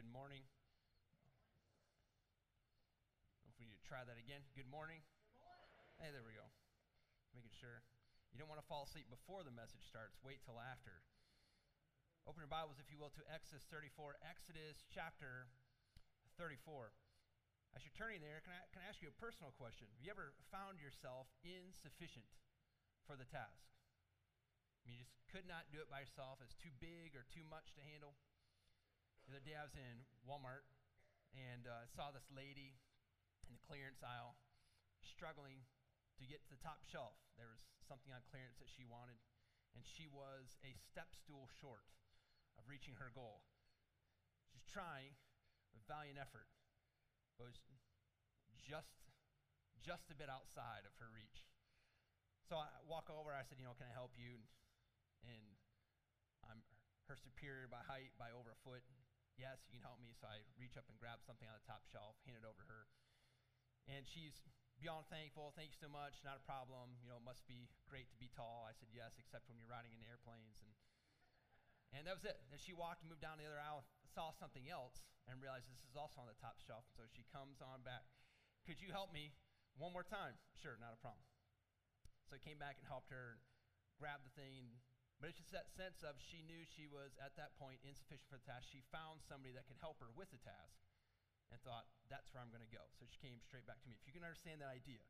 good morning. If we need to try that again. Good morning. Good morning. Hey, there we go. Making sure. You don't want to fall asleep before the message starts. Wait till after. Open your Bibles, if you will, to Exodus 34. Exodus chapter 34. As you're turning there, can I, can I ask you a personal question? Have you ever found yourself insufficient for the task? I mean, you just could not do it by yourself. It's too big or too much to handle. The other day I was in Walmart and uh, saw this lady in the clearance aisle struggling to get to the top shelf. There was something on clearance that she wanted, and she was a step stool short of reaching her goal. She's trying with valiant effort, but was just, just a bit outside of her reach. So I walk over, I said, you know, can I help you? And, and I'm her superior by height by over a foot. Yes, you can help me. So I reach up and grab something on the top shelf, hand it over to her. And she's beyond thankful. Thank you so much. Not a problem. You know, it must be great to be tall. I said, yes, except when you're riding in airplanes. And, and that was it. And she walked and moved down the other aisle, saw something else, and realized this is also on the top shelf. And so she comes on back. Could you help me one more time? Sure, not a problem. So I came back and helped her grab the thing. But it's just that sense of she knew she was at that point insufficient for the task. She found somebody that could help her with the task and thought, that's where I'm going to go. So she came straight back to me. If you can understand that idea,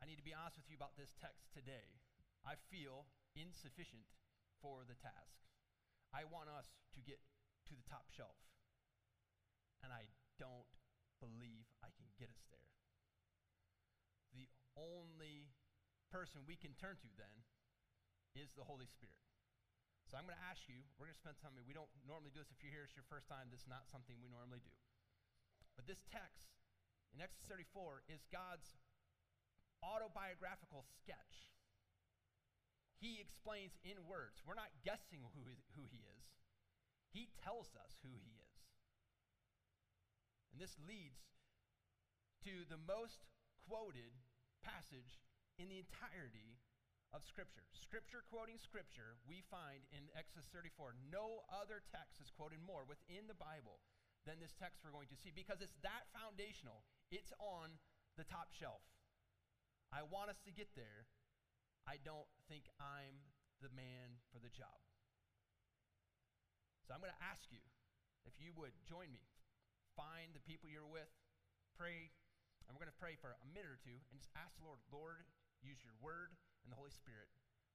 I need to be honest with you about this text today. I feel insufficient for the task. I want us to get to the top shelf, and I don't believe I can get us there. The only person we can turn to then is the Holy Spirit. So I'm going to ask you, we're going to spend time, we don't normally do this. If you're here, it's your first time, this is not something we normally do. But this text in Exodus 34 is God's autobiographical sketch. He explains in words. We're not guessing who who he is, He tells us who He is. And this leads to the most quoted passage in the entirety of Scripture. Scripture quoting Scripture, we find in Exodus 34. No other text is quoted more within the Bible than this text we're going to see because it's that foundational. It's on the top shelf. I want us to get there. I don't think I'm the man for the job. So I'm going to ask you if you would join me. Find the people you're with, pray, and we're going to pray for a minute or two and just ask the Lord, Lord, use your word and the Holy Spirit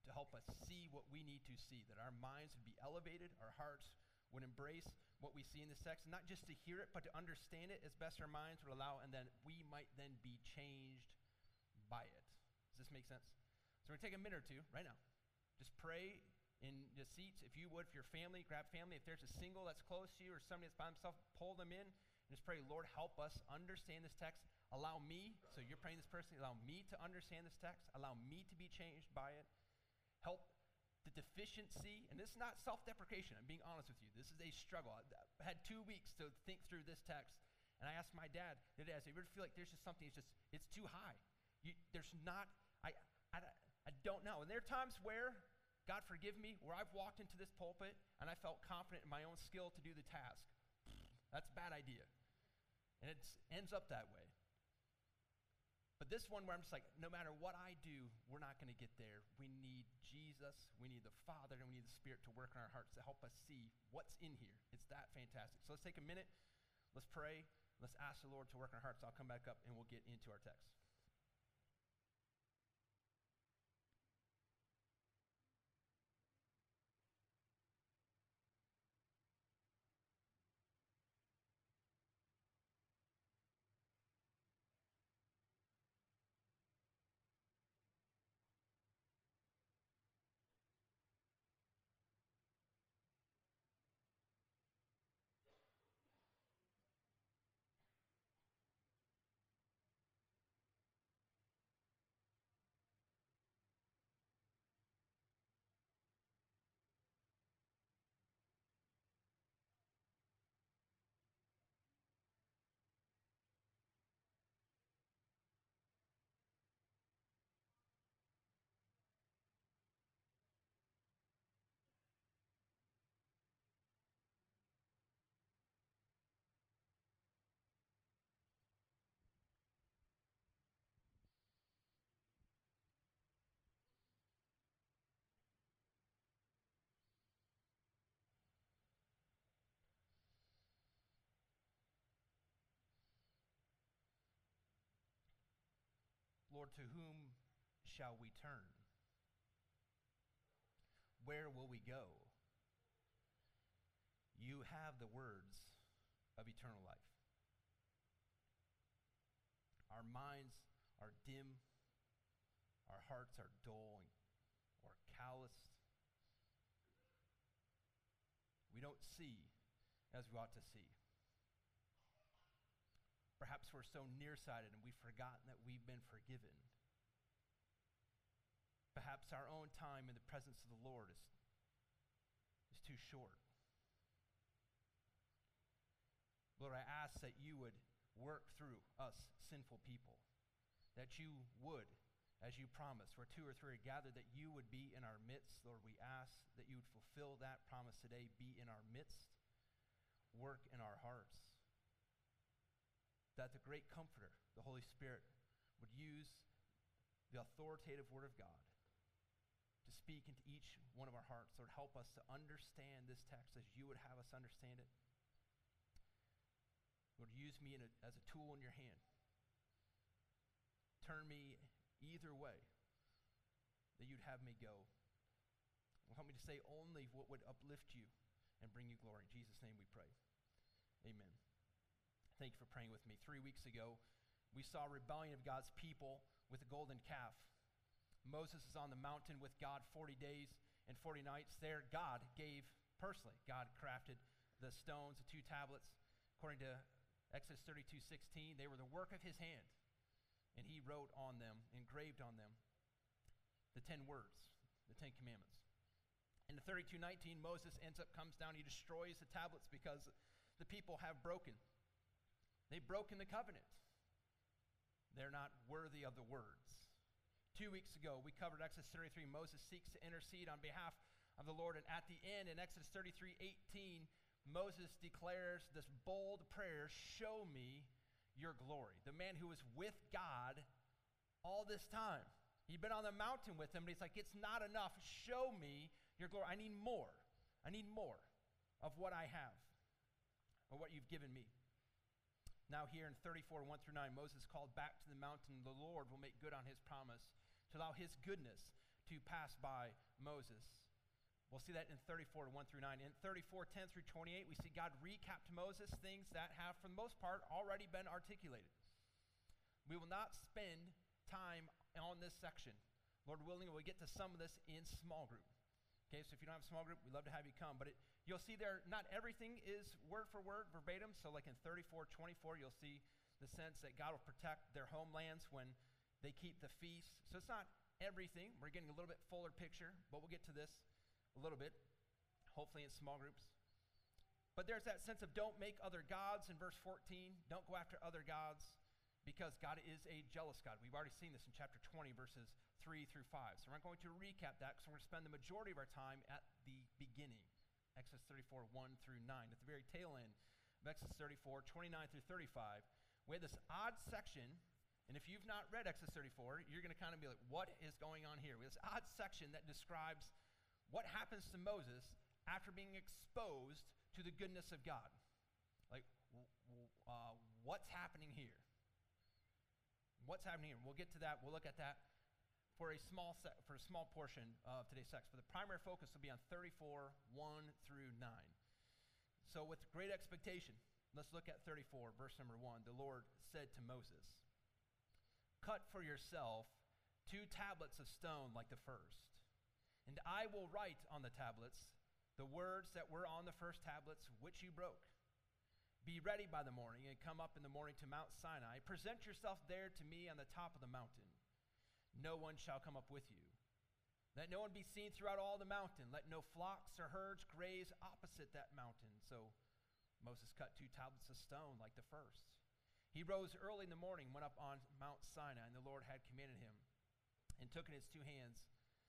to help us see what we need to see, that our minds would be elevated, our hearts would embrace what we see in this text, not just to hear it, but to understand it as best our minds would allow, and then we might then be changed by it. Does this make sense? So we're going to take a minute or two right now. Just pray in the seats. If you would, for your family, grab family. If there's a single that's close to you or somebody that's by himself, pull them in and just pray, Lord, help us understand this text. Allow me, so you're praying this person, allow me to understand this text. Allow me to be changed by it. Help the deficiency, and this is not self deprecation, I'm being honest with you. This is a struggle. I had two weeks to think through this text, and I asked my dad today, I said, You ever feel like there's just something, it's just, it's too high? You, there's not, I, I, I don't know. And there are times where, God forgive me, where I've walked into this pulpit and I felt confident in my own skill to do the task. That's a bad idea. And it ends up that way. But this one where I'm just like, no matter what I do, we're not going to get there. We need Jesus, we need the Father, and we need the Spirit to work in our hearts to help us see what's in here. It's that fantastic. So let's take a minute, let's pray, let's ask the Lord to work in our hearts. I'll come back up and we'll get into our text. Lord, to whom shall we turn? Where will we go? You have the words of eternal life. Our minds are dim, our hearts are dull or calloused. We don't see as we ought to see. Perhaps we're so nearsighted and we've forgotten that we've been forgiven. Perhaps our own time in the presence of the Lord is, is too short. Lord, I ask that you would work through us sinful people, that you would, as you promised, where two or three are gathered, that you would be in our midst. Lord, we ask that you would fulfill that promise today, be in our midst, work in our hearts, that the great comforter, the Holy Spirit, would use the authoritative word of God to speak into each one of our hearts. Lord, help us to understand this text as you would have us understand it. Lord, use me a, as a tool in your hand. Turn me either way that you'd have me go. Help me to say only what would uplift you and bring you glory. In Jesus' name we pray. Amen. Thank you for praying with me. Three weeks ago, we saw rebellion of God's people with the golden calf. Moses is on the mountain with God 40 days and 40 nights. There, God gave personally, God crafted the stones, the two tablets, according to Exodus 32 16, they were the work of his hand. And he wrote on them, engraved on them, the 10 words, the 10 commandments. In the 32 19, Moses ends up, comes down, he destroys the tablets because the people have broken. They've broken the covenant. They're not worthy of the words. Two weeks ago, we covered Exodus 33. Moses seeks to intercede on behalf of the Lord. And at the end, in Exodus 33 18, Moses declares this bold prayer Show me your glory. The man who was with God all this time. He'd been on the mountain with him, but he's like, It's not enough. Show me your glory. I need more. I need more of what I have, or what you've given me. Now, here in 34, 1 through 9, Moses called back to the mountain. The Lord will make good on his promise to allow his goodness to pass by Moses. We'll see that in 34 1 through 9. In 34 10 through 28, we see God recap to Moses things that have, for the most part, already been articulated. We will not spend time on this section. Lord willing, we'll get to some of this in small group. Okay, so if you don't have a small group, we'd love to have you come. But it, you'll see there, not everything is word for word, verbatim. So, like in 34 24, you'll see the sense that God will protect their homelands when they keep the feast. So, it's not everything. We're getting a little bit fuller picture, but we'll get to this a little bit, hopefully in small groups. But there's that sense of don't make other gods in verse 14. Don't go after other gods because God is a jealous God. We've already seen this in chapter 20, verses 3 through 5. So we're not going to recap that because we're going to spend the majority of our time at the beginning. Exodus 34, 1 through 9. At the very tail end of Exodus 34, 29 through 35, we have this odd section. And if you've not read Exodus 34, you're going to kind of be like, what is going on here? We have this odd section that describes what happens to Moses after being exposed to the goodness of God? Like, uh, what's happening here? What's happening here? We'll get to that. We'll look at that for a small se- for a small portion of today's text. But the primary focus will be on 34, 1 through 9. So, with great expectation, let's look at 34, verse number 1. The Lord said to Moses, Cut for yourself two tablets of stone like the first and I will write on the tablets the words that were on the first tablets which you broke. Be ready by the morning and come up in the morning to Mount Sinai. Present yourself there to me on the top of the mountain. No one shall come up with you. Let no one be seen throughout all the mountain. Let no flocks or herds graze opposite that mountain. So Moses cut two tablets of stone like the first. He rose early in the morning, went up on Mount Sinai, and the Lord had commanded him, and took in his two hands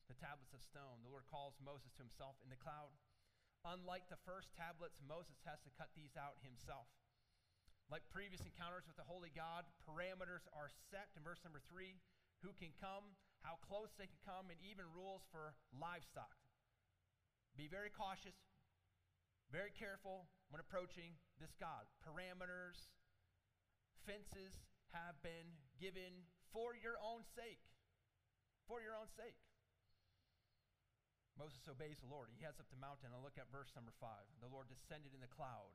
the tablets of stone. The Lord calls Moses to himself in the cloud. Unlike the first tablets, Moses has to cut these out himself. Like previous encounters with the Holy God, parameters are set in verse number three who can come, how close they can come, and even rules for livestock. Be very cautious, very careful when approaching this God. Parameters, fences have been given for your own sake. For your own sake. Moses obeys the Lord. He heads up the mountain and look at verse number five. The Lord descended in the cloud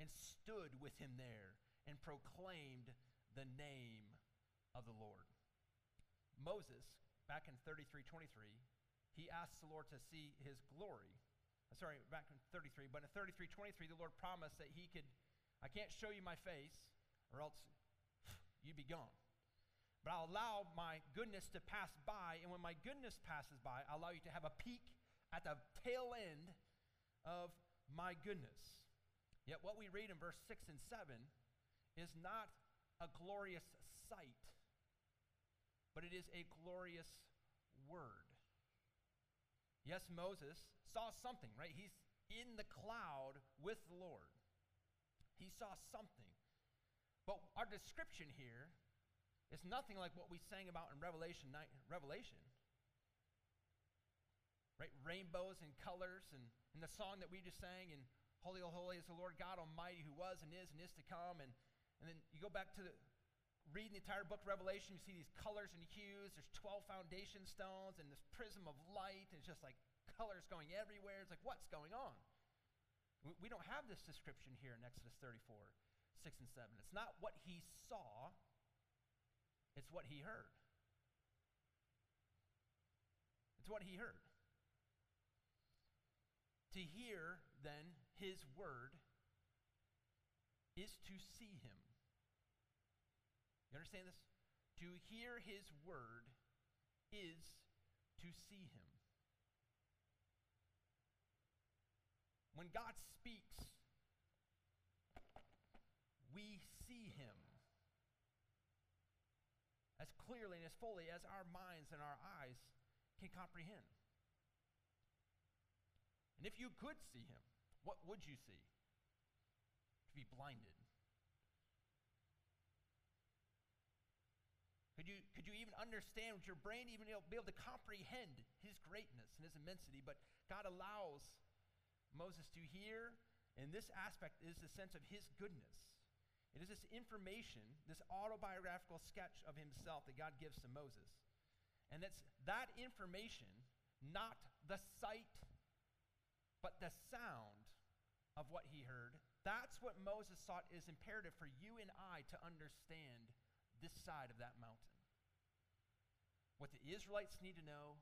and stood with him there and proclaimed the name of the Lord. Moses, back in 33:23, he asked the Lord to see his glory. Uh, sorry, back in 33, but in 33:23, the Lord promised that he could, I can't show you my face, or else you'd be gone. But I'll allow my goodness to pass by, and when my goodness passes by, I'll allow you to have a peek at the tail end of my goodness. Yet what we read in verse 6 and 7 is not a glorious sight, but it is a glorious word. Yes, Moses saw something, right? He's in the cloud with the Lord. He saw something. But our description here it's nothing like what we sang about in Revelation night, Revelation. Right? Rainbows and colors and, and the song that we just sang and Holy, holy is the Lord God Almighty who was and is and is to come. And, and then you go back to the, reading the entire book Revelation, you see these colors and hues. There's 12 foundation stones and this prism of light. And it's just like colors going everywhere. It's like, what's going on? We, we don't have this description here in Exodus 34, 6 and 7. It's not what he saw, it's what he heard. It's what he heard. To hear, then, his word is to see him. You understand this? To hear his word is to see him. When God speaks, we see him as clearly and as fully as our minds and our eyes can comprehend. And if you could see him, what would you see? To be blinded. Could you, could you even understand, would your brain even be able to comprehend his greatness and his immensity? But God allows Moses to hear, and this aspect is the sense of his goodness. It is this information, this autobiographical sketch of himself that God gives to Moses. And it's that information, not the sight, but the sound of what he heard. That's what Moses thought is imperative for you and I to understand this side of that mountain. What the Israelites need to know,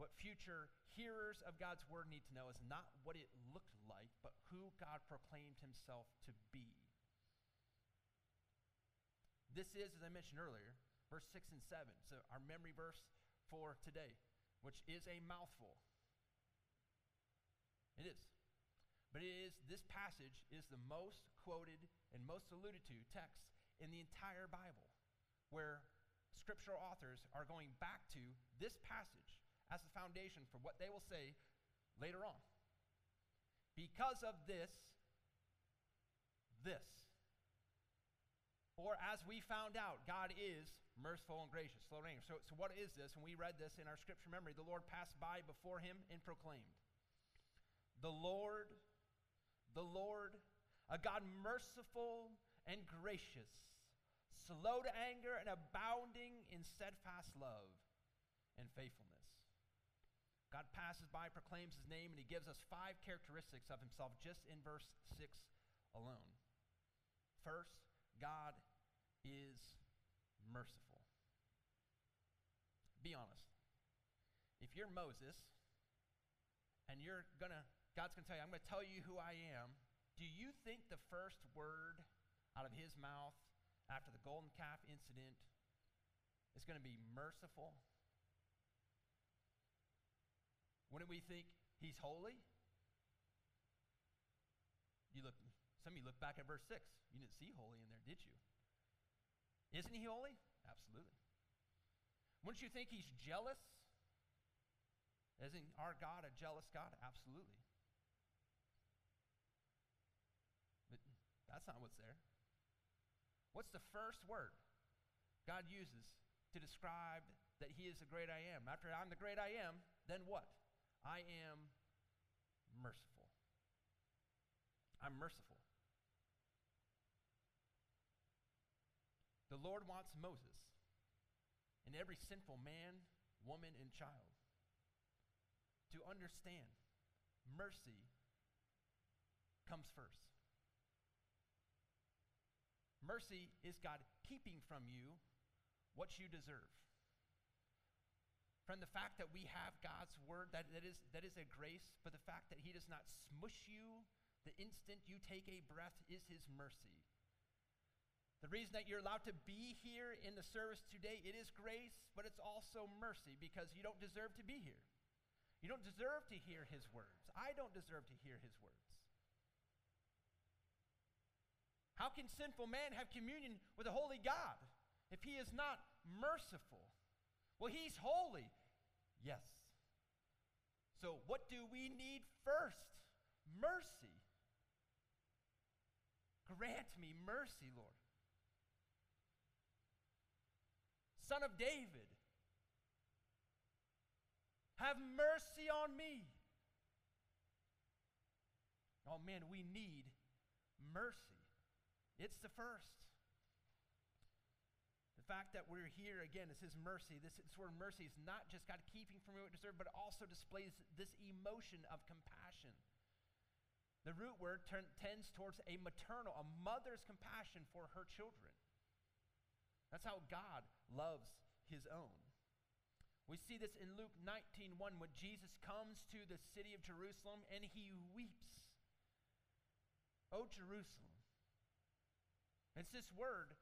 what future hearers of God's word need to know, is not what it looked like, but who God proclaimed himself to be. This is, as I mentioned earlier, verse 6 and 7. So, our memory verse for today, which is a mouthful. It is. But it is, this passage is the most quoted and most alluded to text in the entire Bible, where scriptural authors are going back to this passage as the foundation for what they will say later on. Because of this, this. Or as we found out, God is merciful and gracious, slow to anger. So, so what is this? And we read this in our scripture memory. The Lord passed by before him and proclaimed, The Lord, the Lord, a God merciful and gracious, slow to anger and abounding in steadfast love and faithfulness. God passes by, proclaims his name, and he gives us five characteristics of himself just in verse 6 alone. First, God is merciful. Be honest. If you're Moses and you're going to, God's going to tell you, I'm going to tell you who I am, do you think the first word out of his mouth after the golden calf incident is going to be merciful? Wouldn't we think he's holy? You look, some of you look back at verse 6. You didn't see holy in there, did you? Isn't he holy? Absolutely. Wouldn't you think he's jealous? Isn't our God a jealous God? Absolutely. But that's not what's there. What's the first word God uses to describe that he is the great I am? After I'm the great I am, then what? I am merciful. I'm merciful. The Lord wants Moses and every sinful man, woman, and child. To understand mercy comes first. Mercy is God keeping from you what you deserve. From the fact that we have God's word, that, that, is, that is a grace, but the fact that He does not smush you the instant you take a breath is His mercy. The reason that you're allowed to be here in the service today, it is grace, but it's also mercy because you don't deserve to be here. You don't deserve to hear his words. I don't deserve to hear his words. How can sinful man have communion with a holy God if he is not merciful? Well, he's holy. Yes. So, what do we need first? Mercy. Grant me mercy, Lord. Son of David, have mercy on me. Oh man, we need mercy. It's the first. The fact that we're here again is His mercy. This, this word mercy is not just God keeping from what we deserve, but also displays this emotion of compassion. The root word tends towards a maternal, a mother's compassion for her children. That's how God loves His own. We see this in Luke 19:1 when Jesus comes to the city of Jerusalem and he weeps. Oh Jerusalem, it's this word,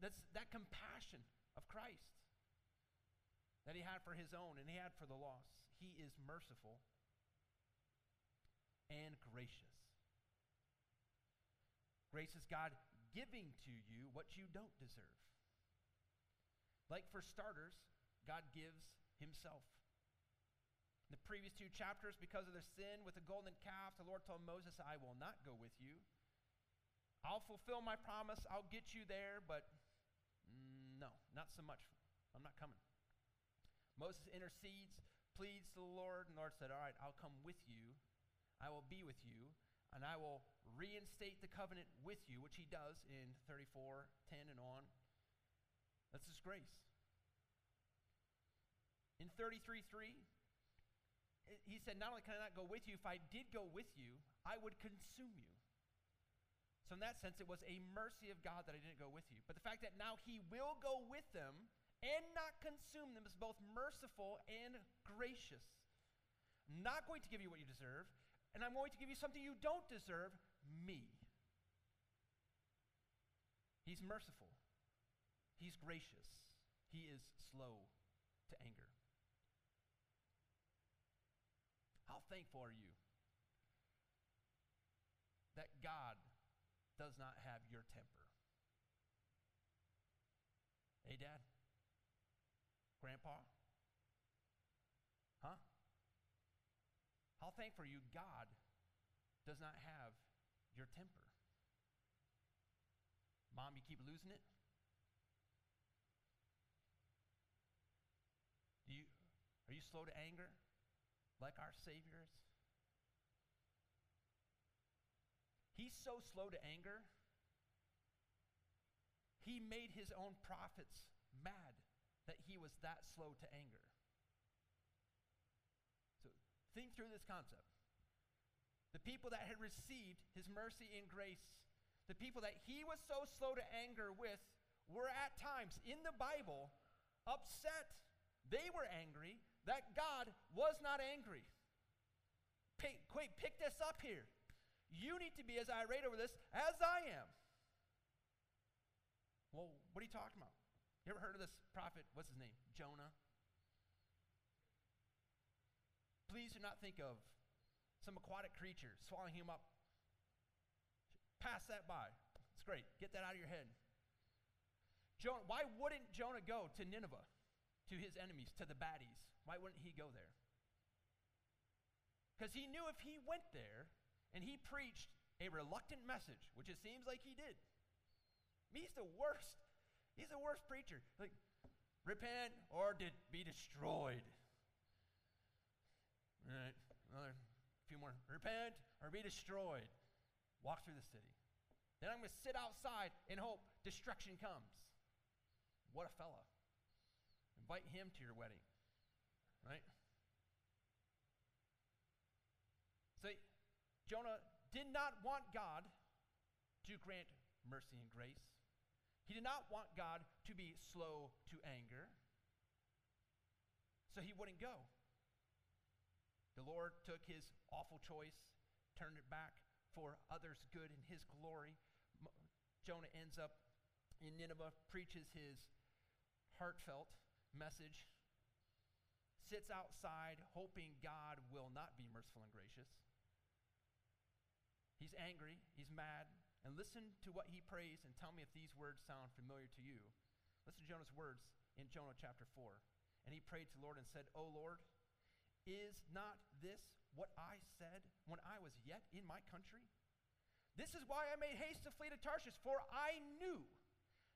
that's that compassion of Christ that he had for his own and he had for the lost. He is merciful and gracious. Grace is God giving to you what you don't deserve. Like for starters, God gives himself. In the previous two chapters, because of their sin with the golden calf, the Lord told Moses, I will not go with you. I'll fulfill my promise. I'll get you there, but mm, no, not so much. I'm not coming. Moses intercedes, pleads to the Lord, and the Lord said, All right, I'll come with you. I will be with you, and I will reinstate the covenant with you, which he does in 34, 10, and on. That's his grace. In 33, 3, he said, Not only can I not go with you, if I did go with you, I would consume you. So, in that sense, it was a mercy of God that I didn't go with you. But the fact that now He will go with them and not consume them is both merciful and gracious. I'm not going to give you what you deserve, and I'm going to give you something you don't deserve me. He's merciful, He's gracious, He is slow to anger. How thankful are you that God does not have your temper. Hey, Dad? Grandpa? Huh? How thankful are you God does not have your temper? Mom, you keep losing it? Do you, are you slow to anger like our Savior is? He's so slow to anger, he made his own prophets mad that he was that slow to anger. So think through this concept. The people that had received his mercy and grace, the people that he was so slow to anger with, were at times in the Bible upset. They were angry that God was not angry. Pick, pick this up here. You need to be as irate over this as I am. Well, what are you talking about? You ever heard of this prophet? What's his name? Jonah. Please do not think of some aquatic creature swallowing him up. Pass that by. It's great. Get that out of your head. Jonah, why wouldn't Jonah go to Nineveh, to his enemies, to the baddies? Why wouldn't he go there? Because he knew if he went there, and he preached a reluctant message, which it seems like he did. He's the worst. He's the worst preacher. Like, repent or be destroyed. All right, another few more. Repent or be destroyed. Walk through the city. Then I'm going to sit outside and hope destruction comes. What a fella. Invite him to your wedding, right? So Jonah did not want God to grant mercy and grace. He did not want God to be slow to anger. So he wouldn't go. The Lord took his awful choice, turned it back for others' good and his glory. Jonah ends up in Nineveh, preaches his heartfelt message, sits outside hoping God will not be merciful and gracious. He's angry, he's mad, and listen to what he prays and tell me if these words sound familiar to you. Listen to Jonah's words in Jonah chapter 4. And he prayed to the Lord and said, O Lord, is not this what I said when I was yet in my country? This is why I made haste to flee to Tarshish, for I knew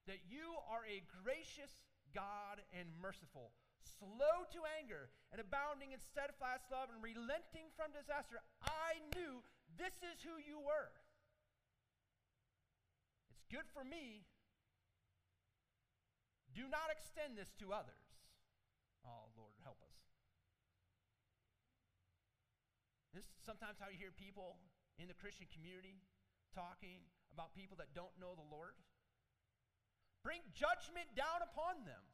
that you are a gracious God and merciful, slow to anger, and abounding in steadfast love and relenting from disaster. I knew this is who you were. It's good for me. Do not extend this to others. Oh, Lord, help us. This is sometimes how you hear people in the Christian community talking about people that don't know the Lord. Bring judgment down upon them.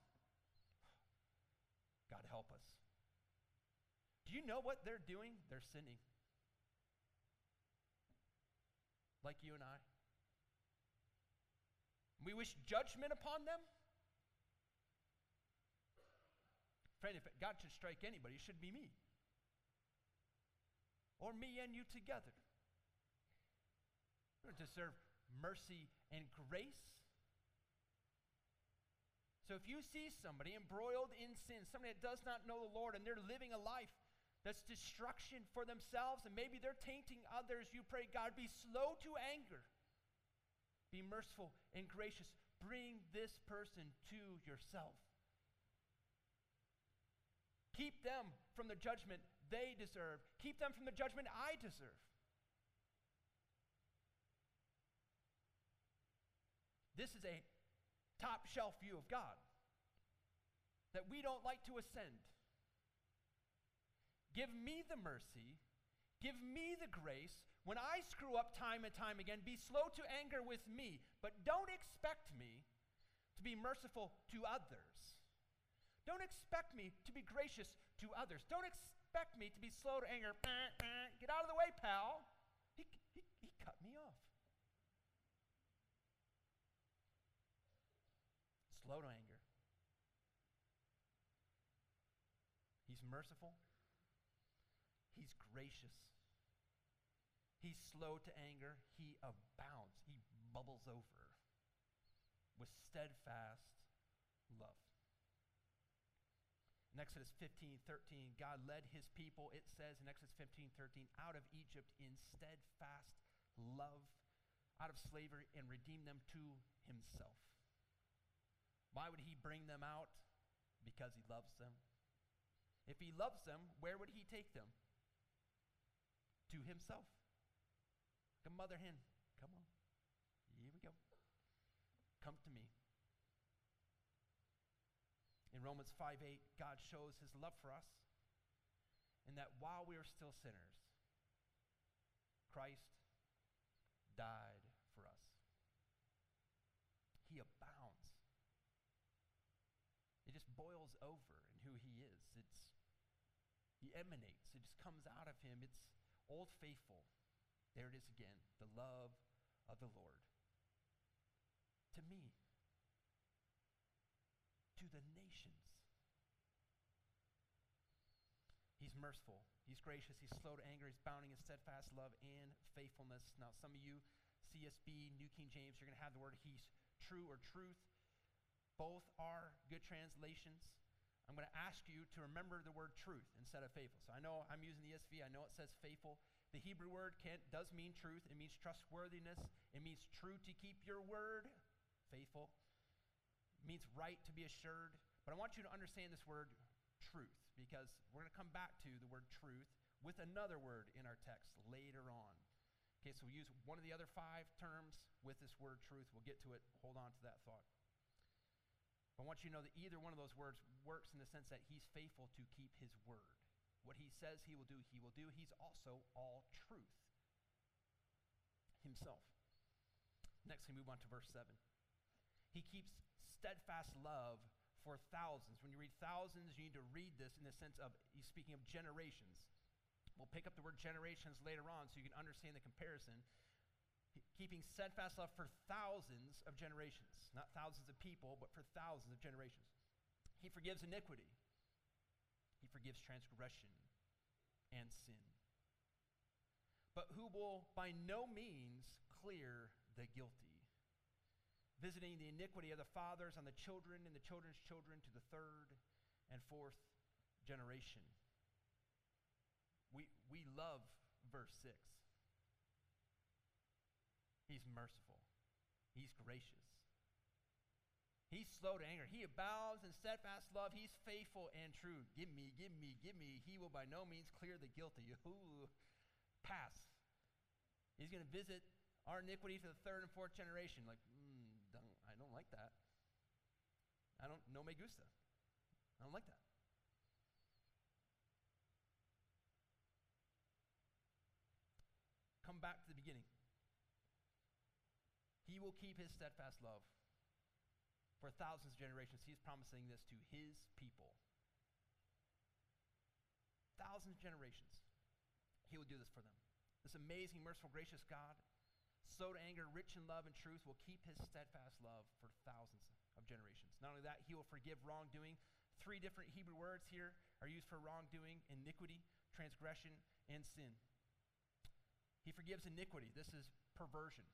God help us. Do you know what they're doing? They're sinning like you and I? We wish judgment upon them? Friend, if God should strike anybody, it should be me. Or me and you together. We don't deserve mercy and grace. So if you see somebody embroiled in sin, somebody that does not know the Lord, and they're living a life that's destruction for themselves, and maybe they're tainting others, you pray, God, be slow to anger. Be merciful and gracious. Bring this person to yourself. Keep them from the judgment they deserve. Keep them from the judgment I deserve. This is a top shelf view of God that we don't like to ascend. Give me the mercy. Give me the grace. When I screw up time and time again, be slow to anger with me, but don't expect me to be merciful to others. Don't expect me to be gracious to others. Don't expect me to be slow to anger. Get out of the way, pal. He, he, he cut me off. Slow to anger. He's merciful. He's gracious. He's slow to anger. He abounds. He bubbles over with steadfast love. In Exodus 15 13, God led his people, it says in Exodus 15 13, out of Egypt in steadfast love, out of slavery, and redeemed them to himself. Why would he bring them out? Because he loves them. If he loves them, where would he take them? to himself. A mother hen. Come on. Here we go. Come to me. In Romans 5 8, God shows his love for us, and that while we are still sinners, Christ died for us. He abounds. It just boils over in who he is. It's he emanates. It just comes out of him. It's Old Faithful. There it is again. The love of the Lord. To me. To the nations. He's merciful. He's gracious. He's slow to anger. He's bounding in steadfast love and faithfulness. Now, some of you, CSB, New King James, you're going to have the word he's true or truth. Both are good translations. I'm going to ask you to remember the word truth instead of faithful. So I know I'm using the ESV. I know it says faithful. The Hebrew word can, does mean truth. It means trustworthiness. It means true to keep your word. Faithful. It means right to be assured. But I want you to understand this word truth because we're going to come back to the word truth with another word in our text later on. Okay, so we use one of the other five terms with this word truth. We'll get to it. Hold on to that thought. I want you to know that either one of those words works in the sense that he's faithful to keep his word. What he says he will do, he will do. He's also all truth himself. Next, we move on to verse 7. He keeps steadfast love for thousands. When you read thousands, you need to read this in the sense of he's speaking of generations. We'll pick up the word generations later on so you can understand the comparison. Keeping steadfast love for thousands of generations, not thousands of people, but for thousands of generations. He forgives iniquity, he forgives transgression and sin. But who will by no means clear the guilty visiting the iniquity of the fathers on the children and the children's children to the third and fourth generation. We, we love verse 6. He's merciful, He's gracious. He's slow to anger. He abounds in steadfast love. He's faithful and true. Give me, give me, give me. He will by no means clear the guilty. Ooh, pass. He's going to visit our iniquity to the third and fourth generation. Like, mm, I don't like that. I don't, no me gusta. I don't like that. Come back to the beginning. He will keep his steadfast love for thousands of generations. He's promising this to his people. Thousands of generations. He will do this for them. This amazing, merciful, gracious God slow to anger, rich in love and truth, will keep his steadfast love for thousands of generations. Not only that, he will forgive wrongdoing. Three different Hebrew words here are used for wrongdoing iniquity, transgression, and sin. He forgives iniquity. This is perversion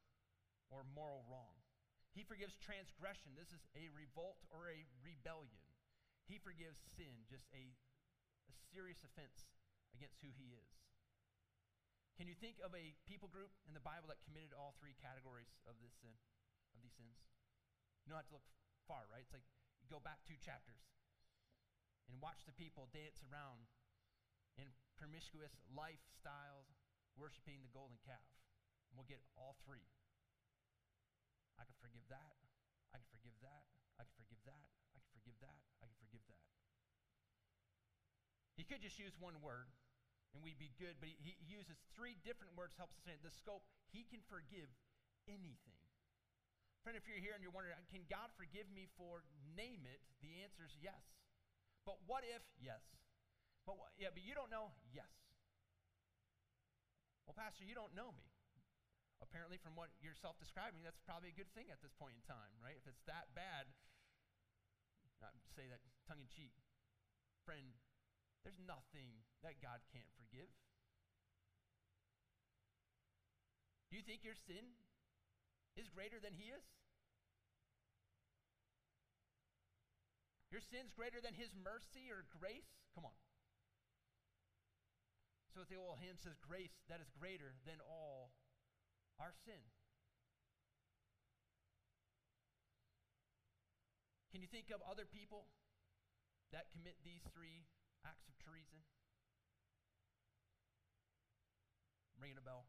or moral wrong. He forgives transgression. This is a revolt or a rebellion. He forgives sin, just a, a serious offense against who he is. Can you think of a people group in the Bible that committed all three categories of this sin, of these sins? You don't have to look far, right? It's like you go back two chapters and watch the people dance around in promiscuous lifestyles, worshiping the golden calf. And we'll get all three. I can forgive that. I can forgive that. I can forgive that. I can forgive that. I can forgive that. He could just use one word and we'd be good. But he, he uses three different words to help us understand the scope. He can forgive anything. Friend, if you're here and you're wondering, can God forgive me for name it? The answer is yes. But what if? Yes. But what, yeah, but you don't know? Yes. Well, Pastor, you don't know me. Apparently, from what you're self describing, that's probably a good thing at this point in time, right? If it's that bad, not say that tongue in cheek. Friend, there's nothing that God can't forgive. Do you think your sin is greater than He is? Your sin's greater than His mercy or grace? Come on. So the old hymn says, Grace that is greater than all our sin. Can you think of other people that commit these three acts of treason? Ringing a bell.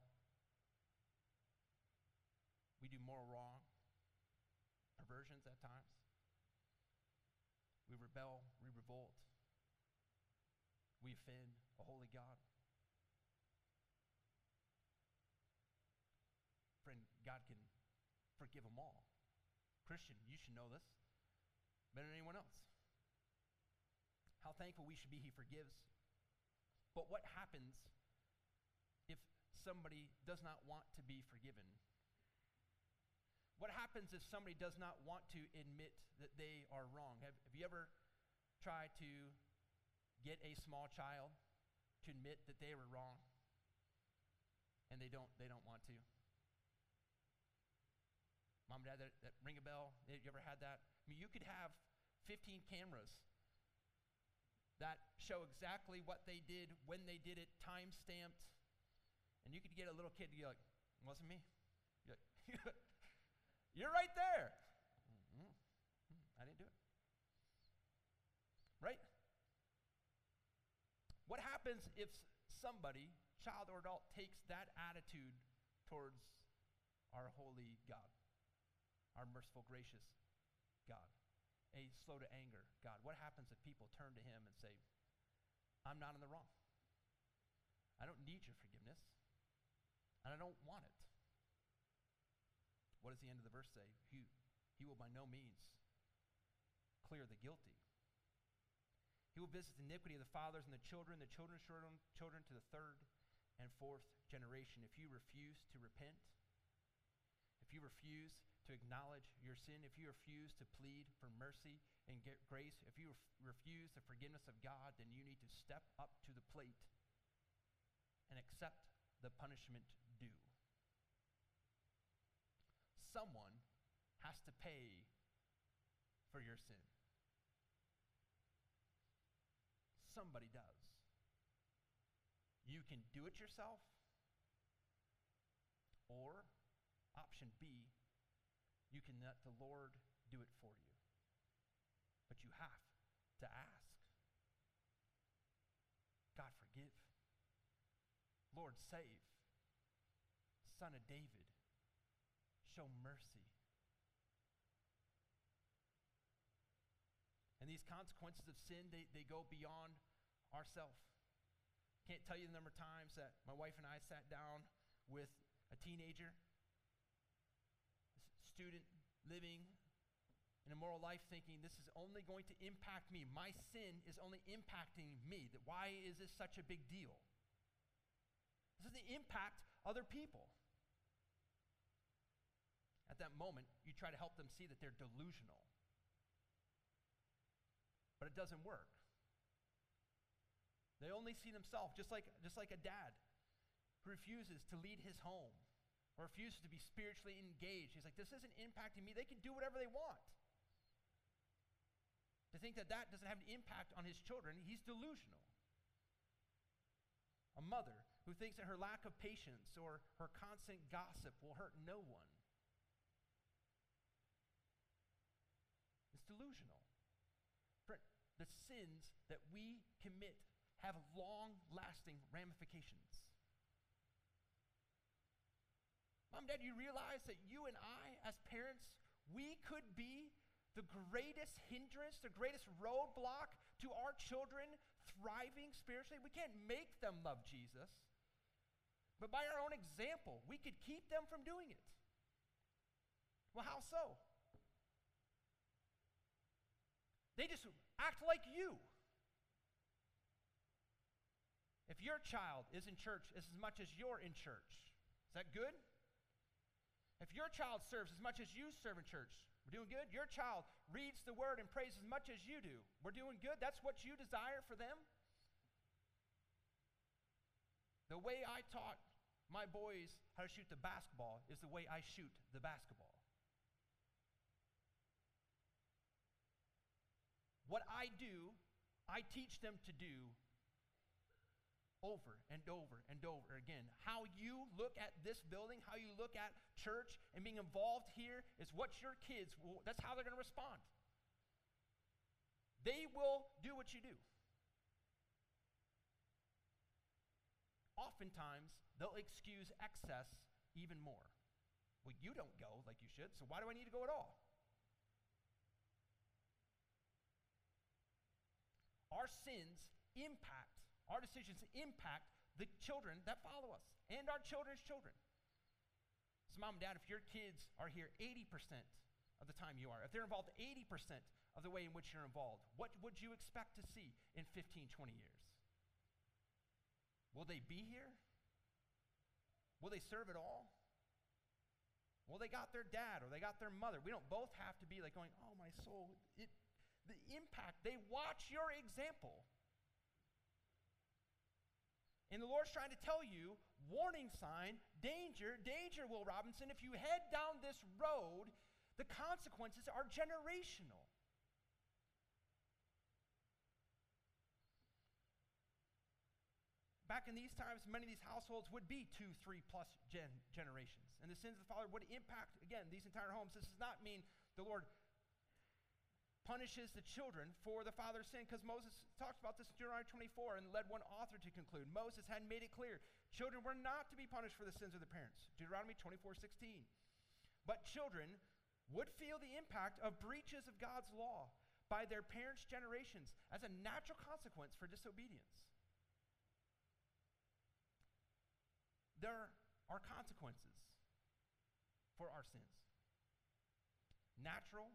We do moral wrong, perversions at times. We rebel, we revolt. We offend a holy God. Friend, God can forgive them all. Christian, you should know this better than anyone else. How thankful we should be he forgives. But what happens if somebody does not want to be forgiven? What happens if somebody does not want to admit that they are wrong? Have, have you ever tried to get a small child to admit that they were wrong and they don't they don't want to? Mom and dad that, that ring a bell. You ever had that? I mean, you could have 15 cameras that show exactly what they did, when they did it, time stamped. And you could get a little kid to be like, it wasn't me. You're, like, You're right there. Mm-hmm. I didn't do it. Right? What happens if somebody, child or adult, takes that attitude towards our holy God, our merciful, gracious God? a slow to anger God? What happens if people turn to Him and say, I'm not in the wrong? I don't need your forgiveness, and I don't want it. What does the end of the verse say? He, he will by no means clear the guilty. He will visit the iniquity of the fathers and the children, the children's children, children to the third and fourth generation. If you refuse to repent, refuse to acknowledge your sin, if you refuse to plead for mercy and grace, if you refuse the forgiveness of God, then you need to step up to the plate and accept the punishment due. Someone has to pay for your sin. Somebody does. You can do it yourself, or option B, you can let the Lord do it for you. But you have to ask. God, forgive. Lord, save. Son of David, show mercy. And these consequences of sin, they, they go beyond ourselves. Can't tell you the number of times that my wife and I sat down with a teenager student living an immoral life thinking this is only going to impact me. My sin is only impacting me. That why is this such a big deal? This doesn't impact other people. At that moment, you try to help them see that they're delusional. But it doesn't work. They only see themselves, just like, just like a dad who refuses to lead his home or refuses to be spiritually engaged. He's like, this isn't impacting me. They can do whatever they want. To think that that doesn't have an impact on his children, he's delusional. A mother who thinks that her lack of patience or her constant gossip will hurt no one is delusional. The sins that we commit have long lasting ramifications. Um, Mom, Dad, you realize that you and I, as parents, we could be the greatest hindrance, the greatest roadblock to our children thriving spiritually. We can't make them love Jesus, but by our own example, we could keep them from doing it. Well, how so? They just act like you. If your child is in church as much as you're in church, is that good? If your child serves as much as you serve in church, we're doing good. Your child reads the word and prays as much as you do. We're doing good. That's what you desire for them. The way I taught my boys how to shoot the basketball is the way I shoot the basketball. What I do, I teach them to do over and over and over again. How you look at this building, how you look at church and being involved here is what your kids will, that's how they're going to respond. They will do what you do. Oftentimes, they'll excuse excess even more. Well, you don't go like you should, so why do I need to go at all? Our sins impact our decisions impact the children that follow us and our children's children. So, mom and dad, if your kids are here 80% of the time you are, if they're involved 80% of the way in which you're involved, what would you expect to see in 15, 20 years? Will they be here? Will they serve at all? Well, they got their dad or they got their mother. We don't both have to be like going, oh, my soul. It, the impact, they watch your example. And the Lord's trying to tell you warning sign, danger, danger, Will Robinson. If you head down this road, the consequences are generational. Back in these times, many of these households would be two, three plus gen- generations. And the sins of the father would impact, again, these entire homes. This does not mean the Lord punishes the children for the father's sin because Moses talks about this in Deuteronomy 24 and led one author to conclude. Moses had made it clear children were not to be punished for the sins of the parents. Deuteronomy 24 16. But children would feel the impact of breaches of God's law. by their parents' generations as a natural consequence for disobedience. There are consequences for our sins natural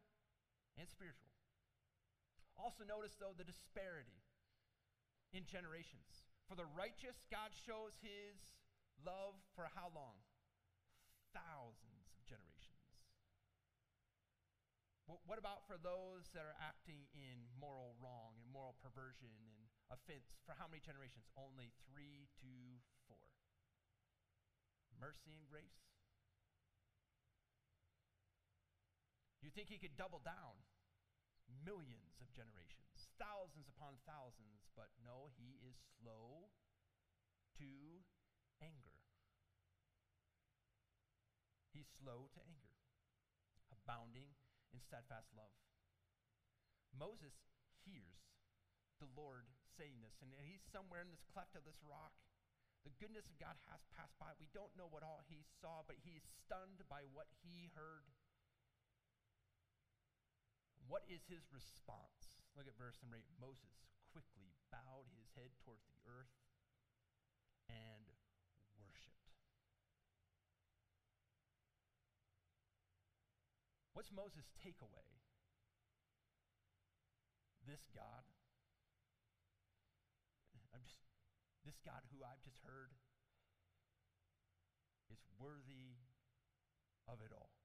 and spiritual. Also, notice though the disparity in generations. For the righteous, God shows his love for how long? Thousands of generations. What about for those that are acting in moral wrong and moral perversion and offense? For how many generations? Only three to four. Mercy and grace. You think he could double down? Millions of generations, thousands upon thousands, but no, he is slow to anger. He's slow to anger, abounding in steadfast love. Moses hears the Lord saying this, and he's somewhere in this cleft of this rock. The goodness of God has passed by. We don't know what all he saw, but he is stunned by what he heard. What is his response? Look at verse number 8. Moses quickly bowed his head towards the earth and worshiped. What's Moses' takeaway? This God, I'm just, this God who I've just heard is worthy of it all.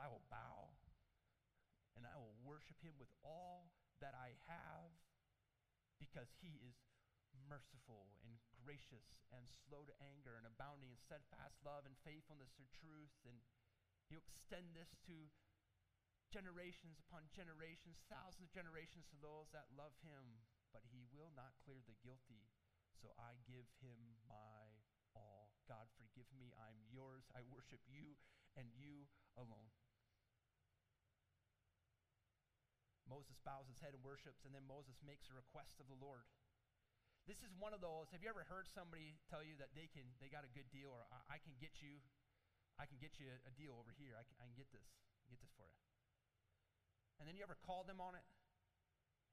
I will bow and I will worship him with all that I have because he is merciful and gracious and slow to anger and abounding in steadfast love and faithfulness or truth. And he'll extend this to generations upon generations, thousands of generations to those that love him. But he will not clear the guilty. So I give him my all. God, forgive me. I'm yours. I worship you and you alone. Moses bows his head and worships, and then Moses makes a request of the Lord. This is one of those. Have you ever heard somebody tell you that they can they got a good deal, or I, I can get you, I can get you a, a deal over here. I can, I can get this, get this for you. And then you ever call them on it,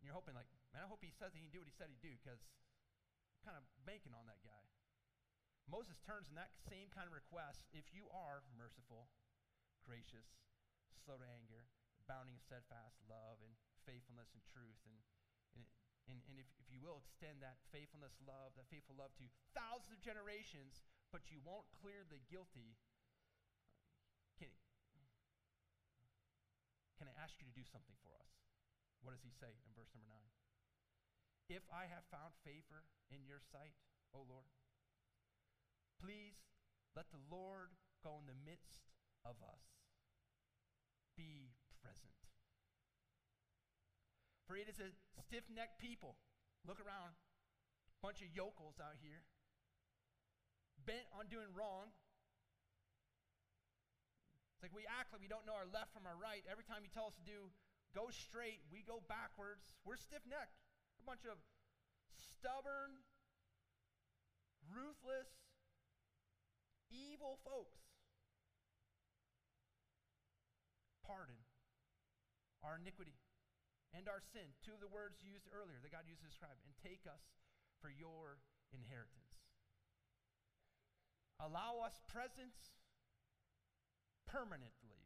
and you're hoping like, man, I hope he says he can do what he said he'd do, because I'm kind of banking on that guy. Moses turns in that same kind of request. If you are merciful, gracious, slow to anger, abounding in steadfast love and faithfulness and truth, and and, and, and if, if you will extend that faithfulness, love, that faithful love to thousands of generations, but you won't clear the guilty, can, can I ask you to do something for us? What does he say in verse number 9? If I have found favor in your sight, O Lord, please let the Lord go in the midst of us. Be present. For it is a stiff necked people. Look around. Bunch of yokels out here. Bent on doing wrong. It's like we act like we don't know our left from our right. Every time you tell us to do go straight, we go backwards. We're stiff necked. A bunch of stubborn, ruthless, evil folks. Pardon our iniquity and our sin. Two of the words used earlier that God used to describe, and take us for your inheritance. Allow us presence permanently.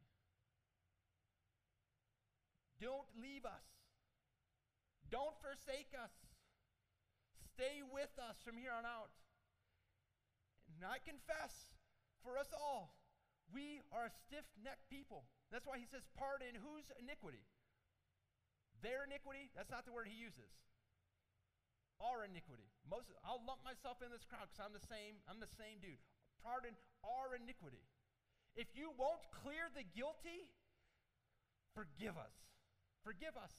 Don't leave us. Don't forsake us. Stay with us from here on out. And I confess for us all, we are a stiff necked people. That's why he says, pardon whose iniquity? Their iniquity, that's not the word he uses. Our iniquity. Most, I'll lump myself in this crowd because I'm the same, I'm the same dude. Pardon our iniquity. If you won't clear the guilty, forgive us. Forgive us.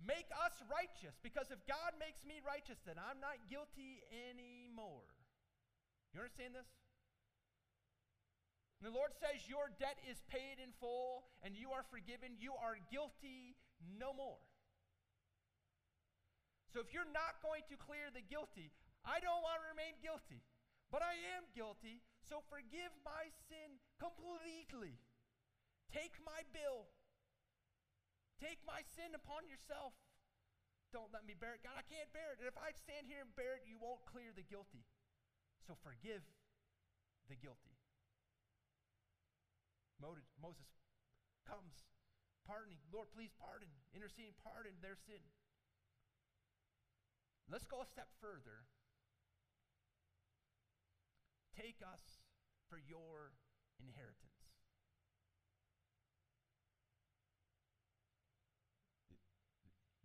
Make us righteous because if God makes me righteous, then I'm not guilty anymore. You understand this? And the Lord says, Your debt is paid in full and you are forgiven. You are guilty no more. So if you're not going to clear the guilty, I don't want to remain guilty, but I am guilty. So forgive my sin completely. Take my bill. Take my sin upon yourself. Don't let me bear it. God, I can't bear it. And if I stand here and bear it, you won't clear the guilty. So forgive the guilty. Moses comes pardoning. Lord, please pardon. Interceding, pardon their sin. Let's go a step further. Take us for your inheritance.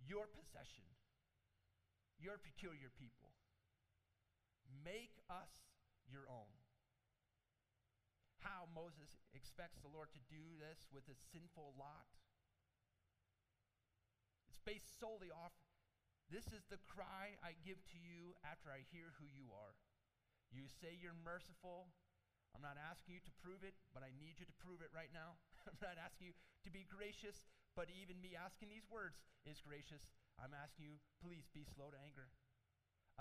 your possession, your peculiar people. Make us your own. How Moses expects the Lord to do this with a sinful Lot. Based solely off this is the cry I give to you after I hear who you are. You say you're merciful. I'm not asking you to prove it, but I need you to prove it right now. I'm not asking you to be gracious, but even me asking these words is gracious. I'm asking you, please be slow to anger.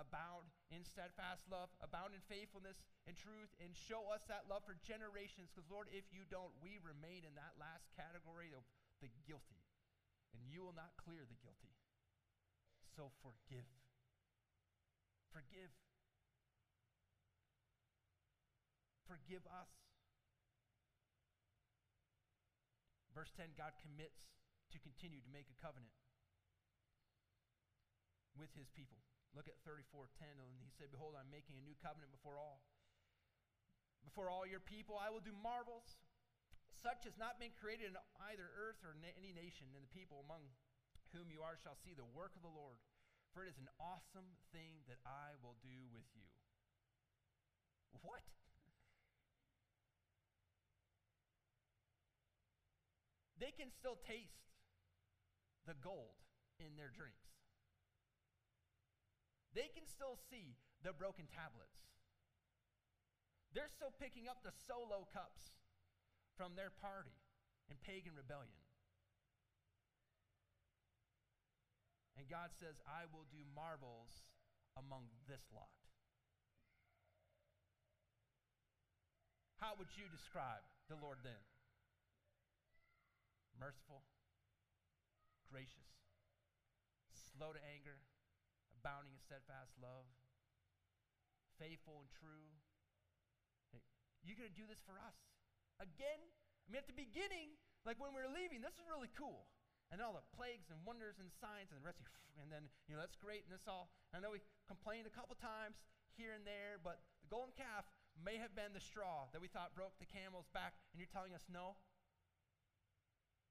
Abound in steadfast love, abound in faithfulness and truth, and show us that love for generations. Because, Lord, if you don't, we remain in that last category of the guilty, and you will not clear the guilty. So forgive. Forgive. Forgive us. Verse 10 God commits to continue to make a covenant with his people. Look at 34:10 and he said, "Behold, I'm making a new covenant before all. Before all your people I will do marvels such has not been created in either earth or na- any nation, and the people among whom you are shall see the work of the Lord, for it is an awesome thing that I will do with you." What? they can still taste the gold in their drinks. They can still see the broken tablets. They're still picking up the solo cups from their party in pagan rebellion. And God says, I will do marvels among this lot. How would you describe the Lord then? merciful, gracious, slow to anger, abounding in steadfast love, faithful and true. Hey, you're going to do this for us. Again, I mean, at the beginning, like when we were leaving, this is really cool. And all the plagues and wonders and signs and the rest, and then, you know, that's great and this all. I know we complained a couple times here and there, but the golden calf may have been the straw that we thought broke the camel's back, and you're telling us no?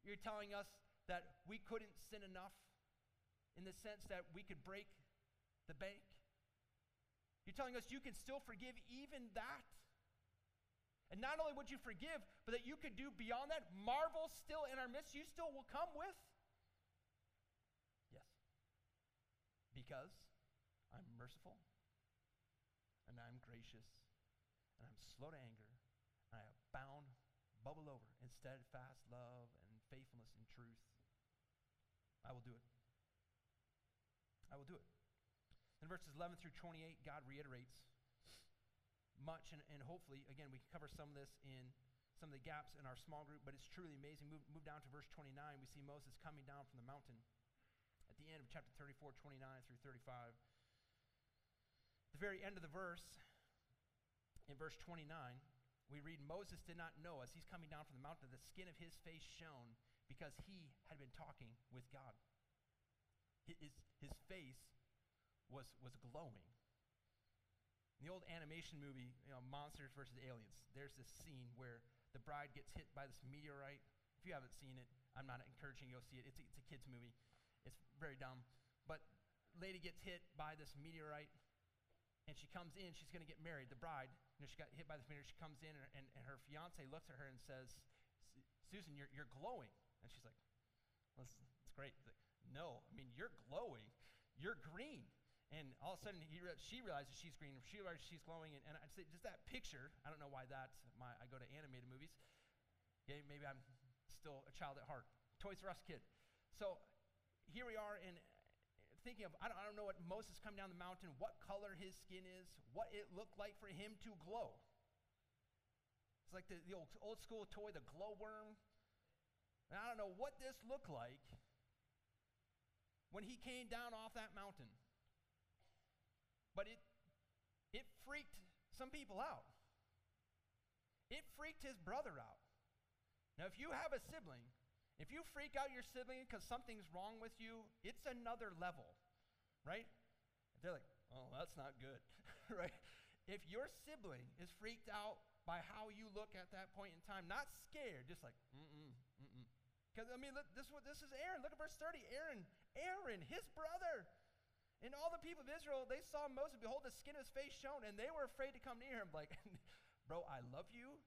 You're telling us that we couldn't sin enough in the sense that we could break the bank. You're telling us you can still forgive even that. And not only would you forgive, but that you could do beyond that, marvel still in our midst, you still will come with? Yes. Because I'm merciful, and I'm gracious, and I'm slow to anger, and I abound, bubble over in steadfast love and faithfulness and truth. I will do it. I will do it. In verses 11 through 28, God reiterates much, and, and hopefully, again, we can cover some of this in some of the gaps in our small group, but it's truly amazing. Move, move down to verse 29. We see Moses coming down from the mountain at the end of chapter 34, 29 through 35. the very end of the verse, in verse 29, we read Moses did not know as he's coming down from the mountain, the skin of his face shone because he had been talking with God. His, his face was, was glowing. The old animation movie, you know, Monsters versus Aliens, there's this scene where the bride gets hit by this meteorite. If you haven't seen it, I'm not encouraging you to go see it. It's a, it's a kid's movie. It's very dumb. But lady gets hit by this meteorite, and she comes in. She's going to get married. The bride, you know, she got hit by this meteorite. She comes in, and, and, and her fiance looks at her and says, Susan, you're, you're glowing. And she's like, well, it's, it's great. Like, no, I mean, you're glowing. You're green. And all of a sudden, he re- she realizes she's green. She realizes she's glowing. And, and I'd say just that picture, I don't know why that's my, I go to animated movies. Yeah, maybe I'm still a child at heart. Toys R Us kid. So here we are in thinking of, I don't, I don't know what Moses coming down the mountain, what color his skin is, what it looked like for him to glow. It's like the, the old, old school toy, the glow worm. And I don't know what this looked like, when he came down off that mountain. But it, it freaked some people out. It freaked his brother out. Now, if you have a sibling, if you freak out your sibling because something's wrong with you, it's another level, right? They're like, oh, that's not good, right? If your sibling is freaked out by how you look at that point in time, not scared, just like, mm-mm, mm-mm. Because, I mean, look, this, this is Aaron. Look at verse 30. Aaron, Aaron, his brother. And all the people of Israel, they saw Moses, behold, the skin of his face shone, and they were afraid to come near him. Like, bro, I love you,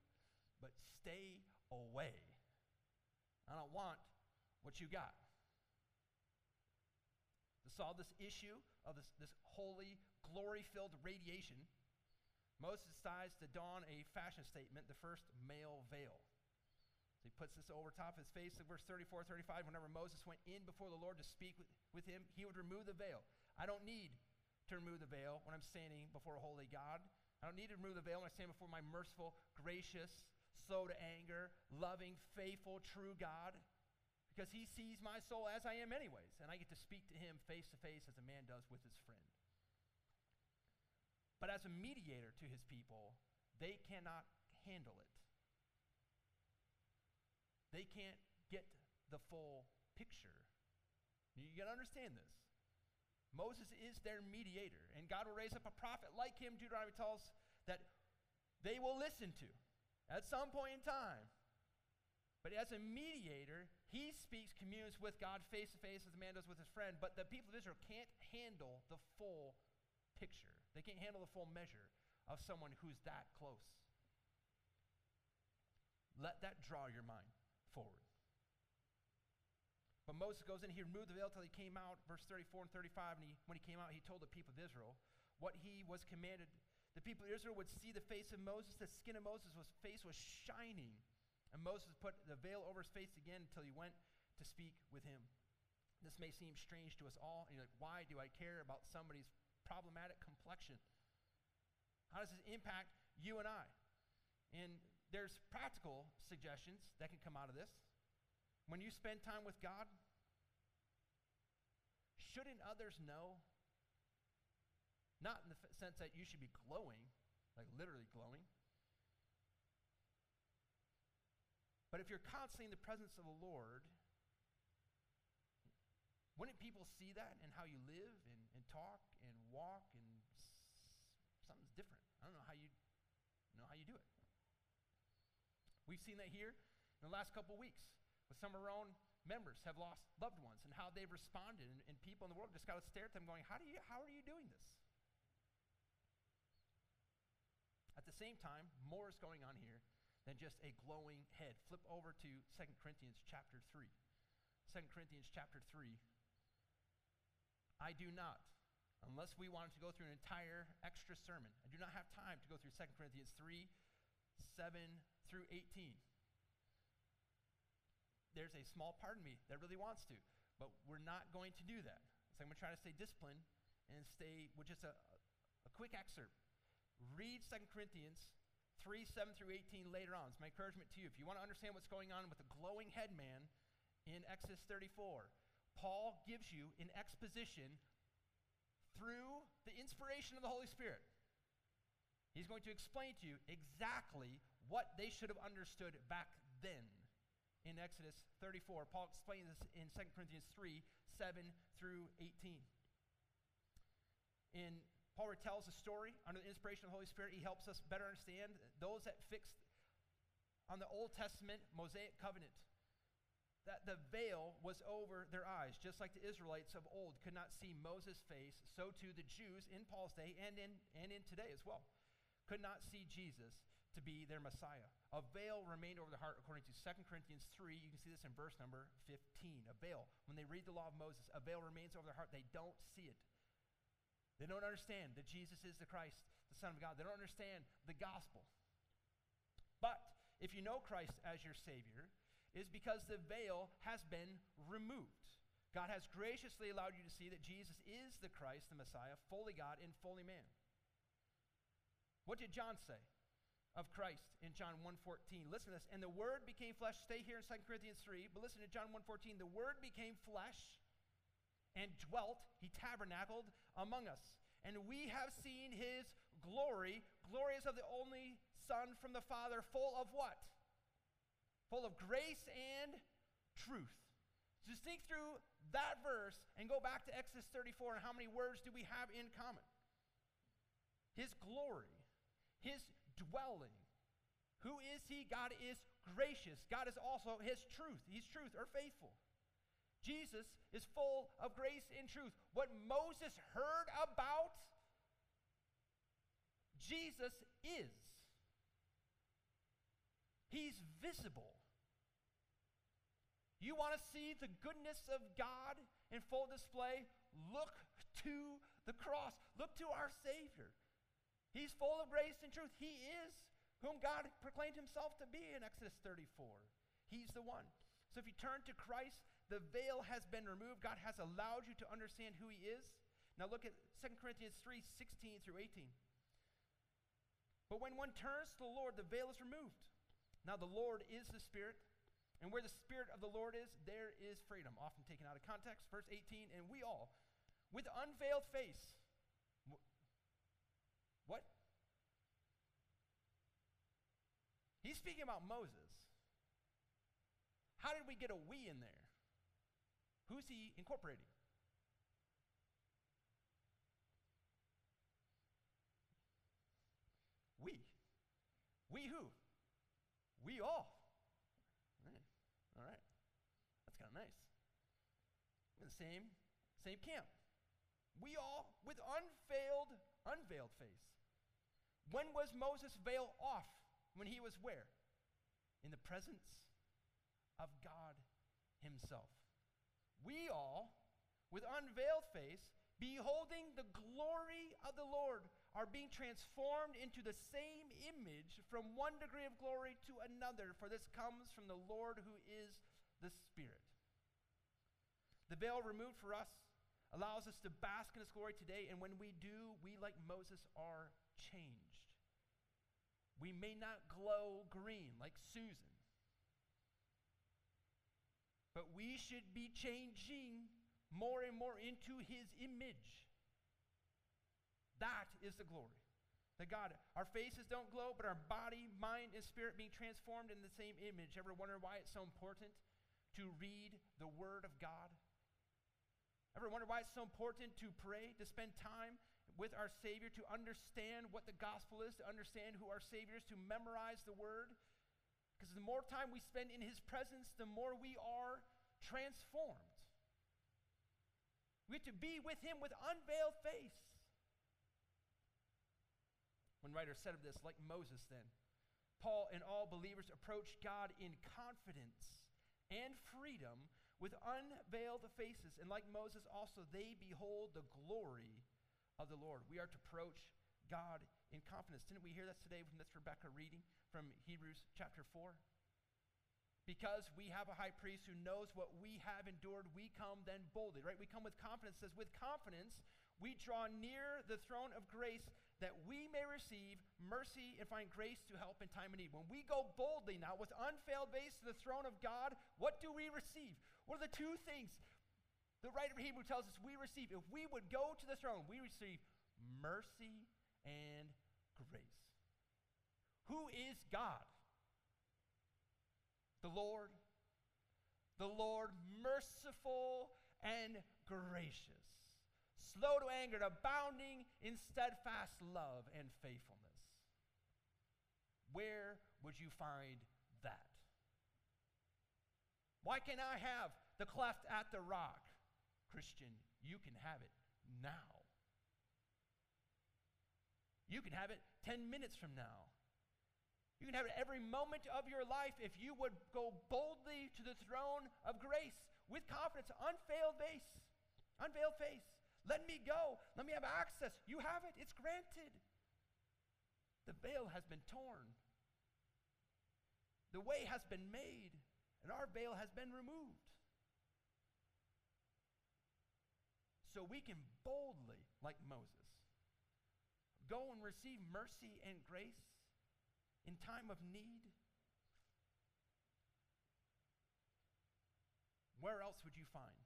but stay away. I don't want what you got. To solve this issue of this, this holy, glory filled radiation, Moses decides to don a fashion statement, the first male veil. So he puts this over top of his face verse 34, 35. Whenever Moses went in before the Lord to speak with, with him, he would remove the veil. I don't need to remove the veil when I'm standing before a holy God. I don't need to remove the veil when I stand before my merciful, gracious, slow to anger, loving, faithful, true God because he sees my soul as I am, anyways, and I get to speak to him face to face as a man does with his friend. But as a mediator to his people, they cannot handle it. They can't get the full picture. You got to understand this. Moses is their mediator, and God will raise up a prophet like him, Deuteronomy tells, that they will listen to at some point in time. But as a mediator, he speaks, communes with God face to face as a man does with his friend. But the people of Israel can't handle the full picture, they can't handle the full measure of someone who's that close. Let that draw your mind forward. But Moses goes in, he removed the veil till he came out, verse 34 and 35. And he, when he came out, he told the people of Israel what he was commanded. The people of Israel would see the face of Moses. The skin of Moses' was, face was shining. And Moses put the veil over his face again until he went to speak with him. This may seem strange to us all. And you're like, why do I care about somebody's problematic complexion? How does this impact you and I? And there's practical suggestions that can come out of this. When you spend time with God, shouldn't others know? Not in the f- sense that you should be glowing, like literally glowing. But if you're constantly in the presence of the Lord, wouldn't people see that and how you live and, and talk and walk and s- something's different? I don't know how you know how you do it. We've seen that here in the last couple weeks some of our own members have lost loved ones and how they've responded and, and people in the world just got to stare at them going how do you how are you doing this? At the same time more is going on here than just a glowing head. Flip over to 2 corinthians chapter 3 2 corinthians chapter 3 i do not unless we wanted to go through an entire extra sermon i do not have time to go through 2 corinthians 3 7 through 18 there's a small part of me that really wants to, but we're not going to do that. So I'm going to try to stay disciplined and stay with just a, a quick excerpt. Read 2 Corinthians 3 7 through 18 later on. It's my encouragement to you. If you want to understand what's going on with the glowing head man in Exodus 34, Paul gives you an exposition through the inspiration of the Holy Spirit. He's going to explain to you exactly what they should have understood back then in Exodus 34. Paul explains this in 2 Corinthians 3 7 through 18. In Paul retells the story under the inspiration of the Holy Spirit. He helps us better understand those that fixed on the Old Testament Mosaic covenant. That the veil was over their eyes, just like the Israelites of old could not see Moses' face, so too the Jews in Paul's day and in, and in today as well could not see Jesus to be their Messiah. A veil remained over the heart, according to 2 Corinthians 3. You can see this in verse number 15. A veil. When they read the law of Moses, a veil remains over their heart. They don't see it. They don't understand that Jesus is the Christ, the Son of God. They don't understand the gospel. But if you know Christ as your Savior, is because the veil has been removed. God has graciously allowed you to see that Jesus is the Christ, the Messiah, fully God and fully man. What did John say? Of Christ in John 1:14. Listen to this. And the word became flesh. Stay here in 2 Corinthians 3, but listen to John 1:14. The word became flesh and dwelt, he tabernacled among us. And we have seen his glory, glorious of the only Son from the Father, full of what? Full of grace and truth. Just think through that verse and go back to Exodus 34 and how many words do we have in common? His glory, his dwelling. Who is he? God is gracious. God is also his truth. He's truth or faithful. Jesus is full of grace and truth. What Moses heard about, Jesus is. He's visible. You want to see the goodness of God in full display? Look to the cross. Look to our Savior. He's full of grace and truth. He is whom God proclaimed himself to be in Exodus 34. He's the one. So if you turn to Christ, the veil has been removed. God has allowed you to understand who he is. Now look at 2 Corinthians 3 16 through 18. But when one turns to the Lord, the veil is removed. Now the Lord is the Spirit, and where the Spirit of the Lord is, there is freedom. Often taken out of context. Verse 18, and we all, with unveiled face, what? He's speaking about Moses. How did we get a we in there? Who's he incorporating? We. We who? We all. All right. That's kind of nice. In the same, same camp. We all with unveiled, unveiled face. When was Moses' veil off? When he was where? In the presence of God Himself. We all, with unveiled face, beholding the glory of the Lord, are being transformed into the same image from one degree of glory to another, for this comes from the Lord who is the Spirit. The veil removed for us allows us to bask in His glory today, and when we do, we, like Moses, are changed. We may not glow green like Susan, but we should be changing more and more into His image. That is the glory. That God, our faces don't glow, but our body, mind, and spirit being transformed in the same image. Ever wonder why it's so important to read the Word of God? Ever wonder why it's so important to pray, to spend time with our Savior, to understand what the gospel is, to understand who our Savior is, to memorize the Word? Because the more time we spend in His presence, the more we are transformed. We have to be with Him with unveiled face. One writer said of this, like Moses then, Paul and all believers approach God in confidence and freedom with unveiled faces. And like Moses, also they behold the glory of the Lord. We are to approach God in confidence. Didn't we hear that today from this Rebecca reading from Hebrews chapter 4? Because we have a high priest who knows what we have endured, we come then boldly, right? We come with confidence. It says, with confidence, we draw near the throne of grace that we may receive mercy and find grace to help in time of need. When we go boldly now with unfailed face to the throne of God, what do we receive? What are the two things the writer of Hebrew tells us we receive? If we would go to the throne, we receive mercy and grace. Who is God? The Lord. The Lord merciful and gracious slow to anger, abounding in steadfast love and faithfulness. Where would you find that? Why can't I have the cleft at the rock? Christian, you can have it now. You can have it 10 minutes from now. You can have it every moment of your life if you would go boldly to the throne of grace with confidence, unveiled face, unveiled face. Let me go. Let me have access. You have it. It's granted. The veil has been torn. The way has been made, and our veil has been removed. So we can boldly, like Moses, go and receive mercy and grace in time of need. Where else would you find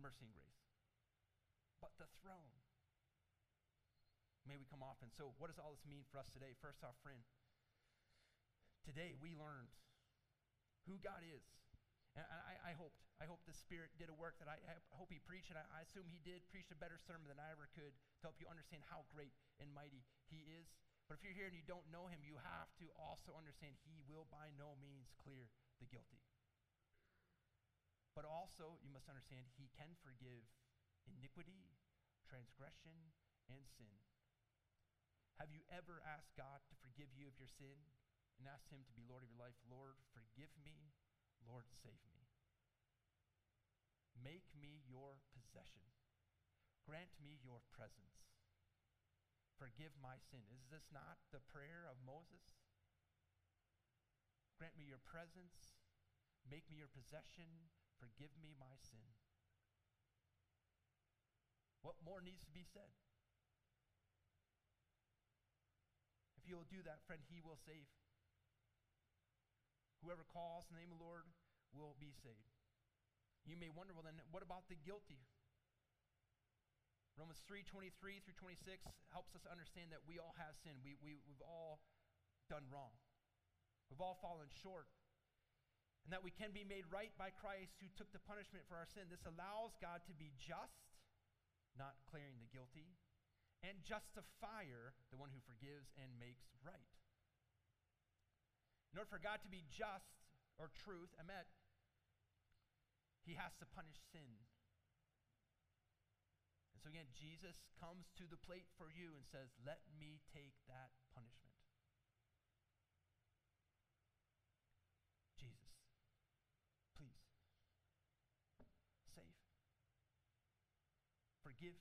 mercy and grace, but the throne. May we come often. So, what does all this mean for us today? First off, friend, today we learned who God is. And I, I hoped, I hope the Spirit did a work that I, I hope He preached, and I, I assume He did, preach a better sermon than I ever could to help you understand how great and mighty He is. But if you're here and you don't know Him, you have to also understand He will by no means clear the guilty. But also, you must understand He can forgive iniquity, transgression, and sin. Have you ever asked God to forgive you of your sin and asked Him to be Lord of your life? Lord, forgive me. Lord, save me. Make me your possession. Grant me your presence. Forgive my sin. Is this not the prayer of Moses? Grant me your presence. Make me your possession. Forgive me my sin. What more needs to be said? If you will do that, friend, he will save. Whoever calls the name of the Lord will be saved. You may wonder, well, then what about the guilty? Romans 3 23 through 26 helps us understand that we all have sin. We, we, we've all done wrong. We've all fallen short. And that we can be made right by Christ who took the punishment for our sin. This allows God to be just, not clearing the guilty, and justifier, the one who forgives and makes right. In order for God to be just or truth, emet, he has to punish sin. And so again, Jesus comes to the plate for you and says, Let me take that punishment. Jesus, please, save, forgive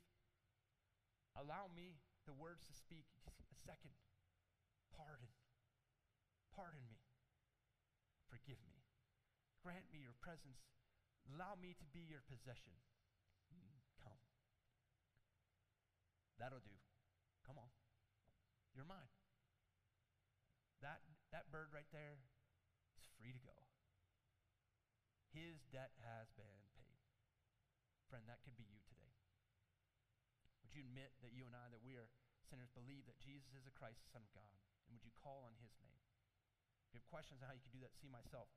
Allow me the words to speak. A second. Pardon. Pardon me. Forgive me. Grant me your presence. Allow me to be your possession. Mm, come. That'll do. Come on. You're mine. That, that bird right there is free to go. His debt has been paid. Friend, that could be you today Would you admit that you and I, that we are sinners, believe that Jesus is the Christ, the Son of God? And would you call on his name? If you have questions on how you can do that, see myself,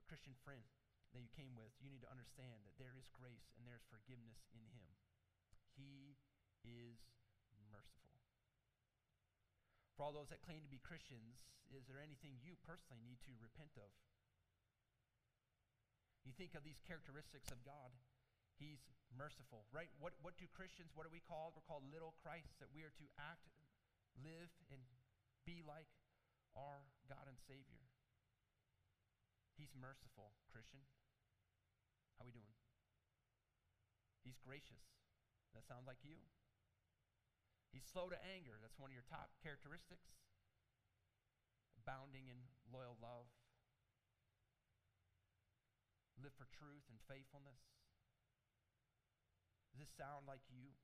a Christian friend that you came with, you need to understand that there is grace and there is forgiveness in him. He is merciful. For all those that claim to be Christians, is there anything you personally need to repent of? You think of these characteristics of God He's merciful, right? What, what do Christians, what are we called? We're called little Christ, that we are to act, live, and be like our God and Savior. He's merciful, Christian. How we doing? He's gracious. That sounds like you. He's slow to anger. That's one of your top characteristics. Abounding in loyal love. Live for truth and faithfulness. Does this sound like you?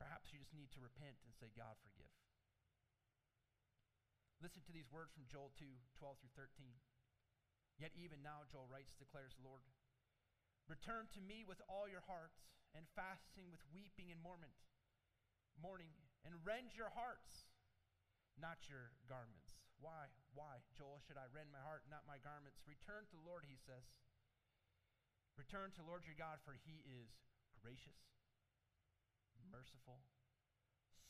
Perhaps you just need to repent and say, God, forgive. Listen to these words from Joel 2 12 through 13. Yet even now, Joel writes, declares the Lord, Return to me with all your hearts, and fasting with weeping and mourning, mourning, and rend your hearts, not your garments. Why? Why, Joel, should I rend my heart, not my garments? Return to the Lord, he says Return to Lord your God, for he is gracious, merciful,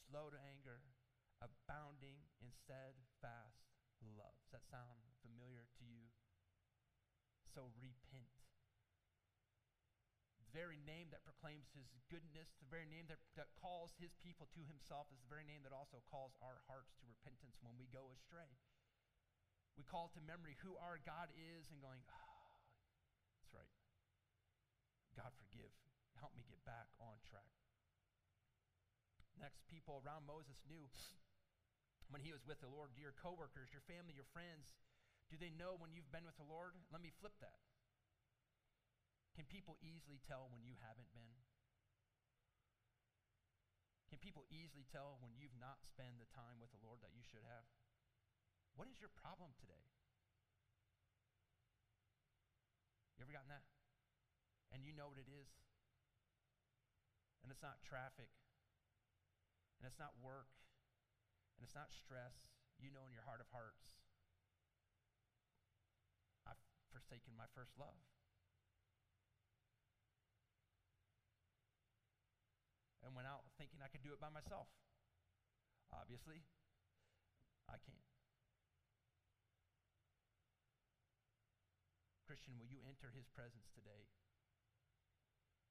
slow to anger, abounding in steadfast love. Does that sound familiar to you? So repent. The very name that proclaims his goodness, the very name that, that calls his people to himself, is the very name that also calls our hearts to repentance when we go astray. We call to memory who our God is and going, oh, that's right. God, forgive. Help me get back on track. Next, people around Moses knew when he was with the Lord, your coworkers, your family, your friends, do they know when you've been with the Lord? Let me flip that. Can people easily tell when you haven't been? Can people easily tell when you've not spent the time with the Lord that you should have? What is your problem today? You ever gotten that? and you know what it is. And it's not traffic, and it's not work, and it's not stress. You know in your heart of hearts, I've forsaken my first love. And went out thinking I could do it by myself. Obviously, I can't. Christian, will you enter his presence today?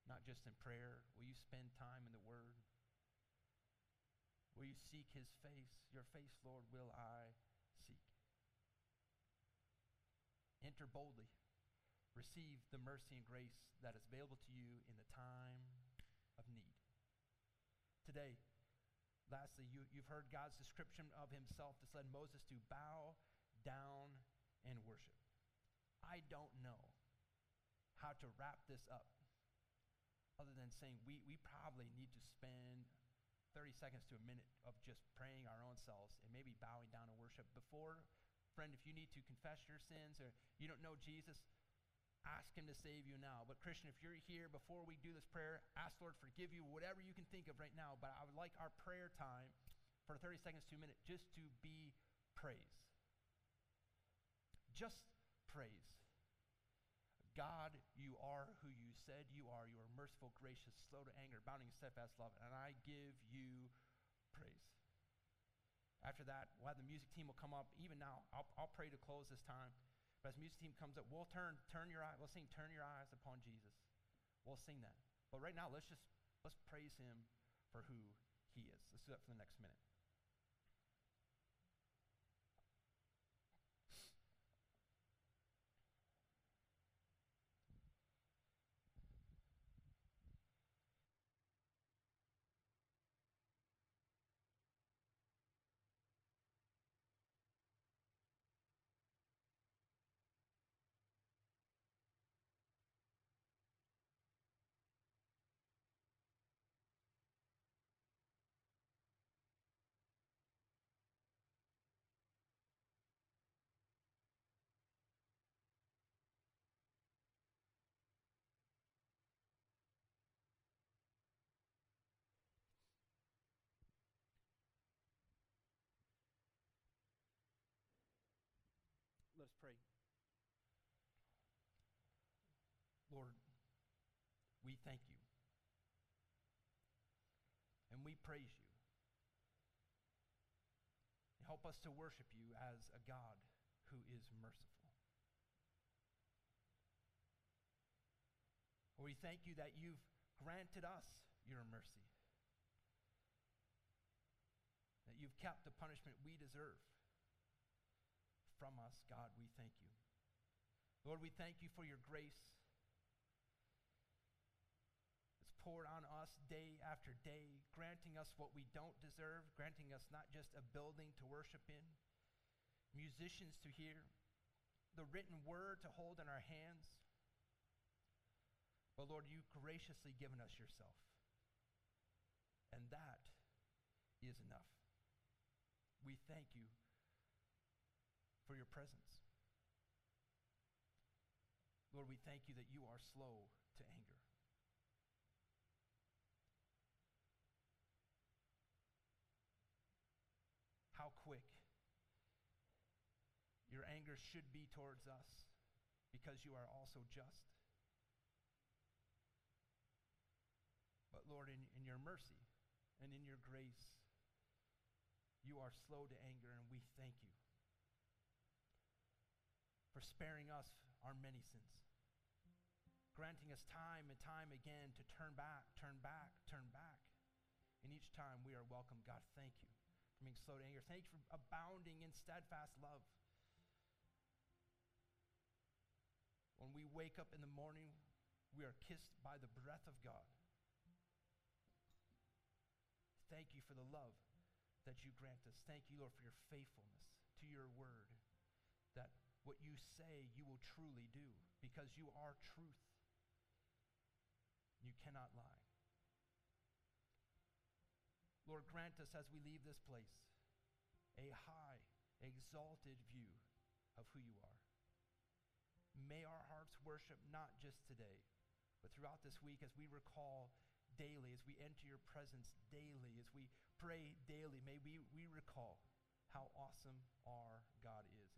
Not just in prayer. Will you spend time in the Word? Will you seek his face? Your face, Lord, will I seek. Enter boldly. Receive the mercy and grace that is available to you in the time of need. Today, lastly, you, you've heard God's description of himself. This led Moses to bow down and worship. I don't know how to wrap this up other than saying we, we probably need to spend 30 seconds to a minute of just praying our own selves and maybe bowing down in worship. Before, friend, if you need to confess your sins or you don't know Jesus, ask him to save you now. But Christian, if you're here before we do this prayer, ask Lord forgive you, whatever you can think of right now. But I would like our prayer time for 30 seconds to a minute just to be praise. Just praise. God, you are who you said you are. You are merciful, gracious, slow to anger, abounding in steadfast love, and I give you praise. After that, we'll have the music team will come up. Even now, I'll, I'll pray to close this time. But as music team comes up, we'll turn, turn your eye, we'll sing Turn Your Eyes Upon Jesus. We'll sing that. But right now, let's just let's praise him for who he is. Let's do that for the next minute. Let us pray. Lord, we thank you. And we praise you. Help us to worship you as a God who is merciful. We thank you that you've granted us your mercy, that you've kept the punishment we deserve from us, God, we thank you. Lord, we thank you for your grace. It's poured on us day after day, granting us what we don't deserve, granting us not just a building to worship in, musicians to hear, the written word to hold in our hands. But Lord, you've graciously given us yourself. And that is enough. We thank you for your presence. Lord, we thank you that you are slow to anger. How quick your anger should be towards us because you are also just. But Lord, in, in your mercy and in your grace, you are slow to anger, and we thank you for sparing us our many sins, granting us time and time again to turn back, turn back, turn back. And each time we are welcome. God, thank you for being slow to anger. Thank you for abounding in steadfast love. When we wake up in the morning, we are kissed by the breath of God. Thank you for the love that you grant us. Thank you, Lord, for your faithfulness to your word that what you say you will truly do because you are truth. You cannot lie. Lord, grant us as we leave this place a high, exalted view of who you are. May our hearts worship not just today, But throughout this week, as we recall daily, as we enter your presence daily, as we pray daily, may we, we recall how awesome our God is.